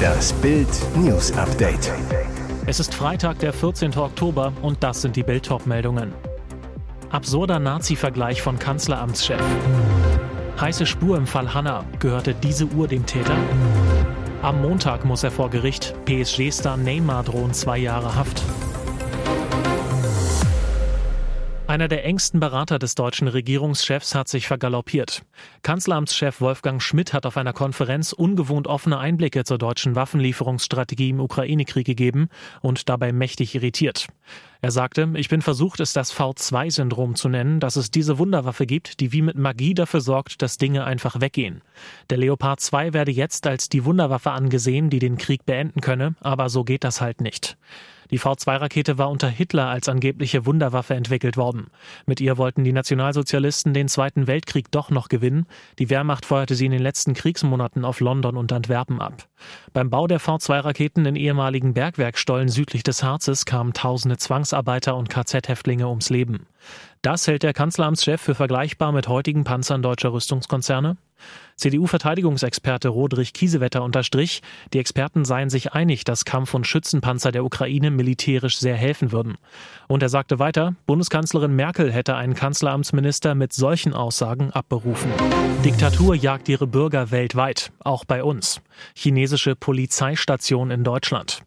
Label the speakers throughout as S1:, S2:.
S1: Das Bild News Update.
S2: Es ist Freitag, der 14. Oktober und das sind die Bild meldungen Absurder Nazi-Vergleich von Kanzleramtschef. Heiße Spur im Fall Hanna. Gehörte diese Uhr dem Täter? Am Montag muss er vor Gericht. PSG-Star Neymar drohen zwei Jahre Haft. Einer der engsten Berater des deutschen Regierungschefs hat sich vergaloppiert. Kanzleramtschef Wolfgang Schmidt hat auf einer Konferenz ungewohnt offene Einblicke zur deutschen Waffenlieferungsstrategie im Ukraine-Krieg gegeben und dabei mächtig irritiert. Er sagte, ich bin versucht, es das V2-Syndrom zu nennen, dass es diese Wunderwaffe gibt, die wie mit Magie dafür sorgt, dass Dinge einfach weggehen. Der Leopard 2 werde jetzt als die Wunderwaffe angesehen, die den Krieg beenden könne, aber so geht das halt nicht. Die V2-Rakete war unter Hitler als angebliche Wunderwaffe entwickelt worden. Mit ihr wollten die Nationalsozialisten den Zweiten Weltkrieg doch noch gewinnen. Die Wehrmacht feuerte sie in den letzten Kriegsmonaten auf London und Antwerpen ab. Beim Bau der V2-Raketen in ehemaligen Bergwerkstollen südlich des Harzes kamen tausende Zwangsarbeiter und KZ-Häftlinge ums Leben. Das hält der Kanzleramtschef für vergleichbar mit heutigen Panzern deutscher Rüstungskonzerne? CDU-Verteidigungsexperte Rodrich Kiesewetter unterstrich, die Experten seien sich einig, dass Kampf- und Schützenpanzer der Ukraine militärisch sehr helfen würden. Und er sagte weiter, Bundeskanzlerin Merkel hätte einen Kanzleramtsminister mit solchen Aussagen abberufen. Diktatur jagt ihre Bürger weltweit, auch bei uns. Chinesische Polizeistation in Deutschland.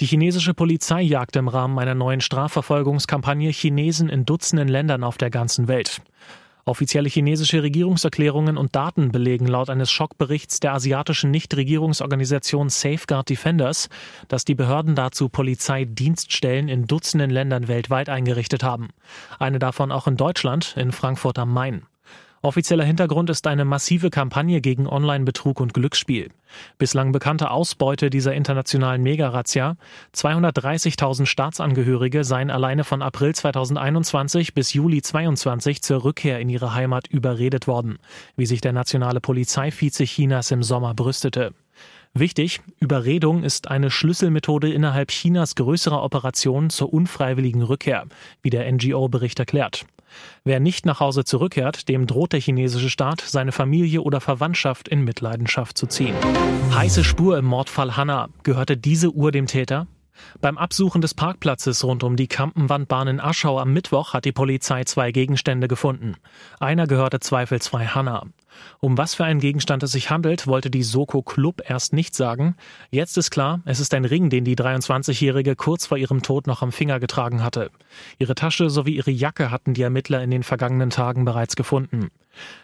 S2: Die chinesische Polizei jagt im Rahmen einer neuen Strafverfolgungskampagne Chinesen in Dutzenden Ländern auf der ganzen Welt. Offizielle chinesische Regierungserklärungen und Daten belegen laut eines Schockberichts der asiatischen Nichtregierungsorganisation Safeguard Defenders, dass die Behörden dazu Polizeidienststellen in Dutzenden Ländern weltweit eingerichtet haben. Eine davon auch in Deutschland, in Frankfurt am Main. Offizieller Hintergrund ist eine massive Kampagne gegen Online-Betrug und Glücksspiel. Bislang bekannte Ausbeute dieser internationalen Mega-Razzia. 230.000 Staatsangehörige seien alleine von April 2021 bis Juli 2022 zur Rückkehr in ihre Heimat überredet worden, wie sich der nationale Polizeivize Chinas im Sommer brüstete. Wichtig, Überredung ist eine Schlüsselmethode innerhalb Chinas größerer Operationen zur unfreiwilligen Rückkehr, wie der NGO-Bericht erklärt. Wer nicht nach Hause zurückkehrt, dem droht der chinesische Staat, seine Familie oder Verwandtschaft in Mitleidenschaft zu ziehen. Heiße Spur im Mordfall Hanna. Gehörte diese Uhr dem Täter? Beim Absuchen des Parkplatzes rund um die Kampenwandbahn in Aschau am Mittwoch hat die Polizei zwei Gegenstände gefunden. Einer gehörte zweifelsfrei Hanna. Um was für einen Gegenstand es sich handelt, wollte die Soko Club erst nicht sagen. Jetzt ist klar, es ist ein Ring, den die 23-Jährige kurz vor ihrem Tod noch am Finger getragen hatte. Ihre Tasche sowie ihre Jacke hatten die Ermittler in den vergangenen Tagen bereits gefunden.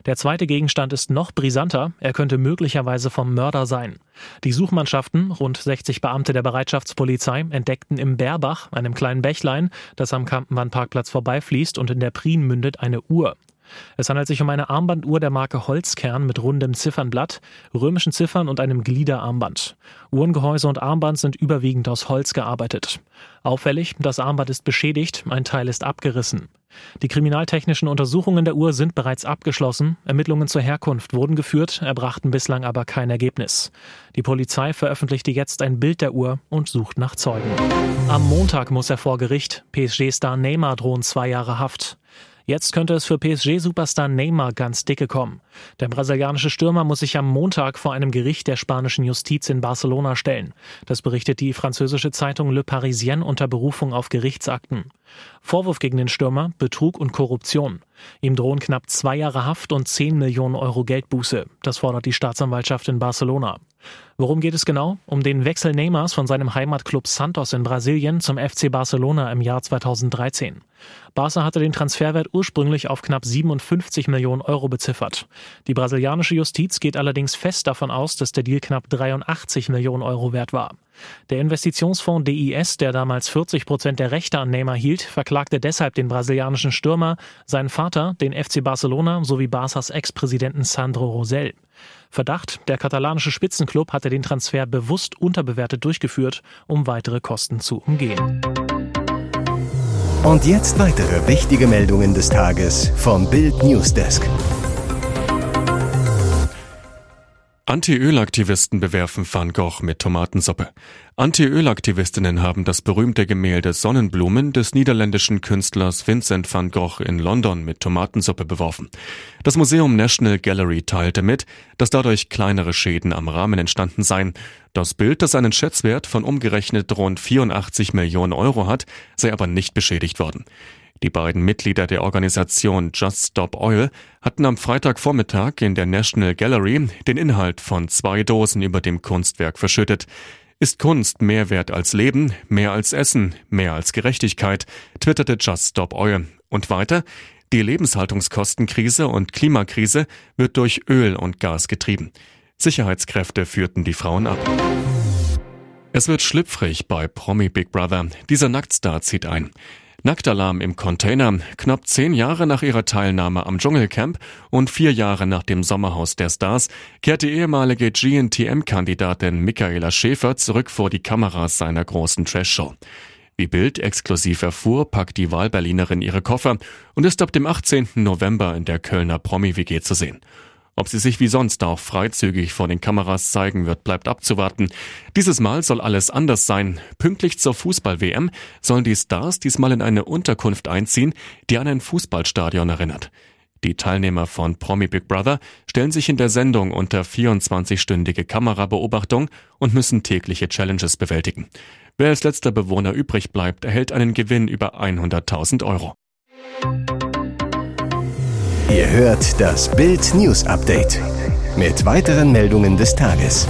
S2: Der zweite Gegenstand ist noch brisanter, er könnte möglicherweise vom Mörder sein. Die Suchmannschaften, rund 60 Beamte der Bereitschaftspolizei, entdeckten im Bärbach, einem kleinen Bächlein, das am Kampenwandparkplatz vorbeifließt und in der Prien mündet, eine Uhr. Es handelt sich um eine Armbanduhr der Marke Holzkern mit rundem Ziffernblatt, römischen Ziffern und einem Gliederarmband. Uhrengehäuse und Armband sind überwiegend aus Holz gearbeitet. Auffällig, das Armband ist beschädigt, ein Teil ist abgerissen. Die kriminaltechnischen Untersuchungen der Uhr sind bereits abgeschlossen. Ermittlungen zur Herkunft wurden geführt, erbrachten bislang aber kein Ergebnis. Die Polizei veröffentlichte jetzt ein Bild der Uhr und sucht nach Zeugen. Am Montag muss er vor Gericht. PSG-Star Neymar drohen zwei Jahre Haft. Jetzt könnte es für PSG-Superstar Neymar ganz dicke kommen. Der brasilianische Stürmer muss sich am Montag vor einem Gericht der spanischen Justiz in Barcelona stellen. Das berichtet die französische Zeitung Le Parisien unter Berufung auf Gerichtsakten. Vorwurf gegen den Stürmer Betrug und Korruption. Ihm drohen knapp zwei Jahre Haft und 10 Millionen Euro Geldbuße. Das fordert die Staatsanwaltschaft in Barcelona. Worum geht es genau? Um den Wechsel Neymars von seinem Heimatclub Santos in Brasilien zum FC Barcelona im Jahr 2013. Barca hatte den Transferwert ursprünglich auf knapp 57 Millionen Euro beziffert. Die brasilianische Justiz geht allerdings fest davon aus, dass der Deal knapp 83 Millionen Euro wert war. Der Investitionsfonds DIS, der damals 40 Prozent der Rechte an Neymar hielt, verklagte deshalb den brasilianischen Stürmer, seinen Vater, den FC Barcelona sowie Barças Ex-Präsidenten Sandro Rosell. Verdacht, der katalanische Spitzenclub hatte den Transfer bewusst unterbewertet durchgeführt, um weitere Kosten zu umgehen.
S1: Und jetzt weitere wichtige Meldungen des Tages vom Bild Newsdesk.
S3: Anti-Öl-Aktivisten bewerfen Van Gogh mit Tomatensuppe. Anti-Öl-Aktivistinnen haben das berühmte Gemälde Sonnenblumen des niederländischen Künstlers Vincent van Gogh in London mit Tomatensuppe beworfen. Das Museum National Gallery teilte mit, dass dadurch kleinere Schäden am Rahmen entstanden seien. Das Bild, das einen Schätzwert von umgerechnet rund 84 Millionen Euro hat, sei aber nicht beschädigt worden. Die beiden Mitglieder der Organisation Just Stop Oil hatten am Freitagvormittag in der National Gallery den Inhalt von zwei Dosen über dem Kunstwerk verschüttet. Ist Kunst mehr wert als Leben, mehr als Essen, mehr als Gerechtigkeit, twitterte Just Stop Oil. Und weiter, die Lebenshaltungskostenkrise und Klimakrise wird durch Öl und Gas getrieben. Sicherheitskräfte führten die Frauen ab. Es wird schlüpfrig bei Promi Big Brother. Dieser Nacktstar zieht ein. Nacktalarm im Container. Knapp zehn Jahre nach ihrer Teilnahme am Dschungelcamp und vier Jahre nach dem Sommerhaus der Stars kehrt die ehemalige GNTM-Kandidatin Michaela Schäfer zurück vor die Kameras seiner großen Trash-Show. Wie Bild exklusiv erfuhr, packt die Wahlberlinerin ihre Koffer und ist ab dem 18. November in der Kölner Promi-WG zu sehen. Ob sie sich wie sonst auch freizügig vor den Kameras zeigen wird, bleibt abzuwarten. Dieses Mal soll alles anders sein. Pünktlich zur Fußball-WM sollen die Stars diesmal in eine Unterkunft einziehen, die an ein Fußballstadion erinnert. Die Teilnehmer von Promi Big Brother stellen sich in der Sendung unter 24-stündige Kamerabeobachtung und müssen tägliche Challenges bewältigen. Wer als letzter Bewohner übrig bleibt, erhält einen Gewinn über 100.000 Euro.
S1: Ihr hört das Bild News Update mit weiteren Meldungen des Tages.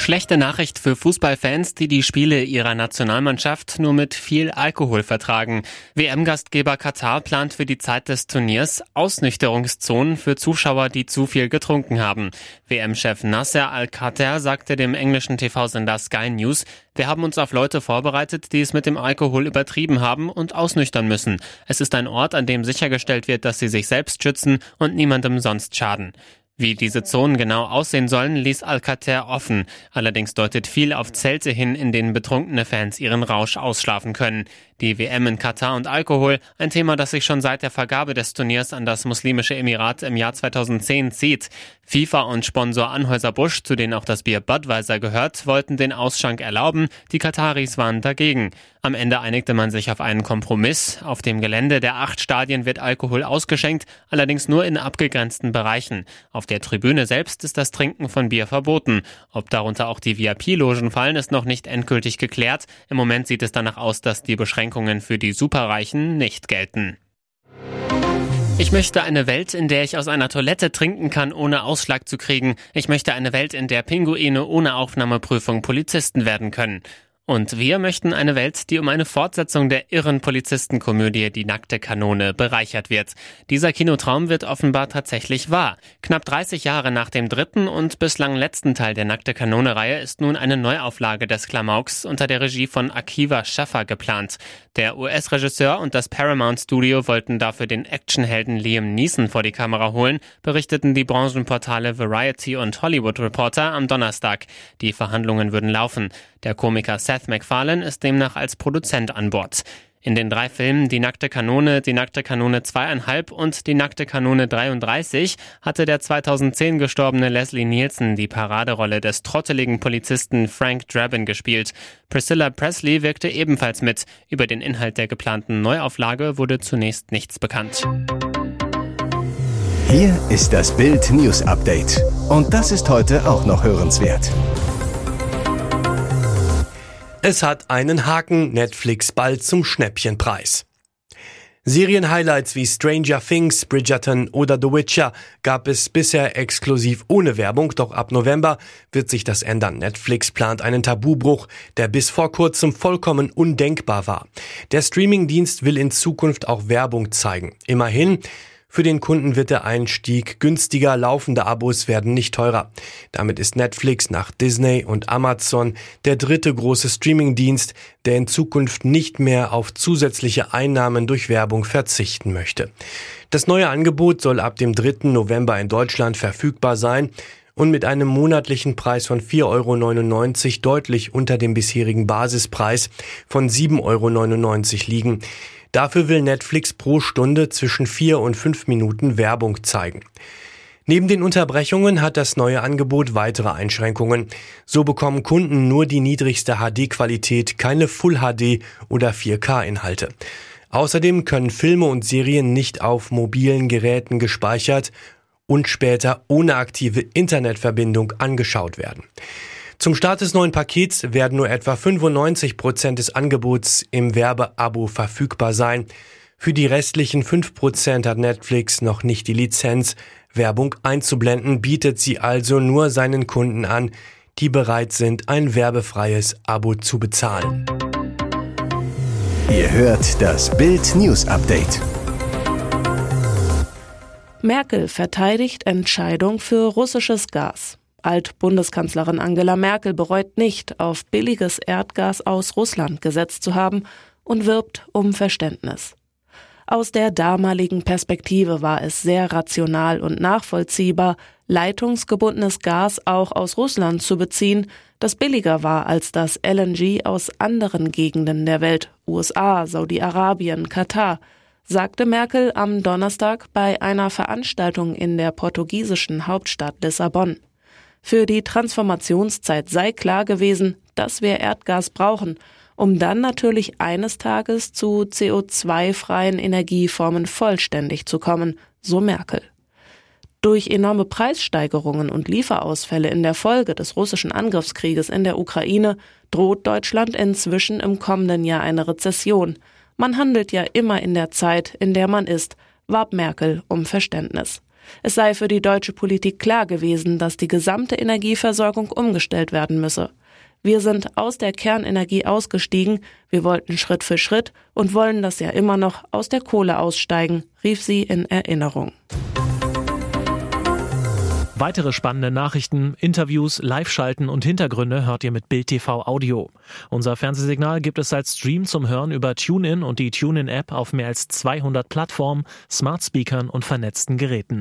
S4: Schlechte Nachricht für Fußballfans, die die Spiele ihrer Nationalmannschaft nur mit viel Alkohol vertragen. WM-Gastgeber Katar plant für die Zeit des Turniers Ausnüchterungszonen für Zuschauer, die zu viel getrunken haben. WM-Chef Nasser Al-Khater sagte dem englischen TV-Sender Sky News, wir haben uns auf Leute vorbereitet, die es mit dem Alkohol übertrieben haben und ausnüchtern müssen. Es ist ein Ort, an dem sichergestellt wird, dass sie sich selbst schützen und niemandem sonst schaden. Wie diese Zonen genau aussehen sollen, ließ Alcater offen. Allerdings deutet viel auf Zelte hin, in denen betrunkene Fans ihren Rausch ausschlafen können. Die WM in Katar und Alkohol, ein Thema, das sich schon seit der Vergabe des Turniers an das muslimische Emirat im Jahr 2010 zieht. FIFA und Sponsor Anhäuser-Busch, zu denen auch das Bier Budweiser gehört, wollten den Ausschank erlauben. Die Kataris waren dagegen. Am Ende einigte man sich auf einen Kompromiss. Auf dem Gelände der acht Stadien wird Alkohol ausgeschenkt, allerdings nur in abgegrenzten Bereichen. Auf der Tribüne selbst ist das Trinken von Bier verboten. Ob darunter auch die VIP-Logen fallen, ist noch nicht endgültig geklärt. Im Moment sieht es danach aus, dass die Beschränkungen für die Superreichen nicht gelten. Ich möchte eine Welt, in der ich aus einer Toilette trinken kann, ohne Ausschlag zu kriegen. Ich möchte eine Welt, in der Pinguine ohne Aufnahmeprüfung Polizisten werden können. Und wir möchten eine Welt, die um eine Fortsetzung der irren Polizistenkomödie Die nackte Kanone bereichert wird. Dieser Kinotraum wird offenbar tatsächlich wahr. Knapp 30 Jahre nach dem dritten und bislang letzten Teil der nackte Kanone-Reihe ist nun eine Neuauflage des Klamauks unter der Regie von Akiva Schaffer geplant. Der US-Regisseur und das Paramount Studio wollten dafür den Actionhelden Liam Neeson vor die Kamera holen, berichteten die Branchenportale Variety und Hollywood Reporter am Donnerstag. Die Verhandlungen würden laufen. Der Komiker Seth MacFarlane ist demnach als Produzent an Bord. In den drei Filmen Die nackte Kanone, Die nackte Kanone zweieinhalb und Die nackte Kanone 33 hatte der 2010 gestorbene Leslie Nielsen die Paraderolle des trotteligen Polizisten Frank Drabin gespielt. Priscilla Presley wirkte ebenfalls mit. Über den Inhalt der geplanten Neuauflage wurde zunächst nichts bekannt.
S1: Hier ist das Bild News Update. Und das ist heute auch noch hörenswert.
S5: Es hat einen Haken, Netflix bald zum Schnäppchenpreis. Serienhighlights wie Stranger Things, Bridgerton oder The Witcher gab es bisher exklusiv ohne Werbung, doch ab November wird sich das ändern. Netflix plant einen Tabubruch, der bis vor kurzem vollkommen undenkbar war. Der Streamingdienst will in Zukunft auch Werbung zeigen. Immerhin, für den Kunden wird der Einstieg günstiger, laufende Abos werden nicht teurer. Damit ist Netflix nach Disney und Amazon der dritte große Streamingdienst, der in Zukunft nicht mehr auf zusätzliche Einnahmen durch Werbung verzichten möchte. Das neue Angebot soll ab dem 3. November in Deutschland verfügbar sein und mit einem monatlichen Preis von 4,99 Euro deutlich unter dem bisherigen Basispreis von 7,99 Euro liegen. Dafür will Netflix pro Stunde zwischen vier und fünf Minuten Werbung zeigen. Neben den Unterbrechungen hat das neue Angebot weitere Einschränkungen. So bekommen Kunden nur die niedrigste HD-Qualität, keine Full HD oder 4K-Inhalte. Außerdem können Filme und Serien nicht auf mobilen Geräten gespeichert und später ohne aktive Internetverbindung angeschaut werden. Zum Start des neuen Pakets werden nur etwa 95 Prozent des Angebots im Werbeabo verfügbar sein. Für die restlichen 5 Prozent hat Netflix noch nicht die Lizenz, Werbung einzublenden, bietet sie also nur seinen Kunden an, die bereit sind, ein werbefreies Abo zu bezahlen.
S1: Ihr hört das Bild News Update.
S6: Merkel verteidigt Entscheidung für russisches Gas. Alt-Bundeskanzlerin Angela Merkel bereut nicht, auf billiges Erdgas aus Russland gesetzt zu haben und wirbt um Verständnis. Aus der damaligen Perspektive war es sehr rational und nachvollziehbar, leitungsgebundenes Gas auch aus Russland zu beziehen, das billiger war als das LNG aus anderen Gegenden der Welt, USA, Saudi-Arabien, Katar, sagte Merkel am Donnerstag bei einer Veranstaltung in der portugiesischen Hauptstadt Lissabon. Für die Transformationszeit sei klar gewesen, dass wir Erdgas brauchen um dann natürlich eines Tages zu CO2-freien Energieformen vollständig zu kommen, so Merkel. Durch enorme Preissteigerungen und Lieferausfälle in der Folge des russischen Angriffskrieges in der Ukraine droht Deutschland inzwischen im kommenden Jahr eine Rezession. Man handelt ja immer in der Zeit, in der man ist, warb Merkel um Verständnis. Es sei für die deutsche Politik klar gewesen, dass die gesamte Energieversorgung umgestellt werden müsse. Wir sind aus der Kernenergie ausgestiegen, wir wollten Schritt für Schritt und wollen das ja immer noch aus der Kohle aussteigen, rief sie in Erinnerung.
S2: Weitere spannende Nachrichten, Interviews, Live-Schalten und Hintergründe hört ihr mit Bild TV Audio. Unser Fernsehsignal gibt es als Stream zum Hören über TuneIn und die TuneIn-App auf mehr als 200 Plattformen, Smart Speakern und vernetzten Geräten.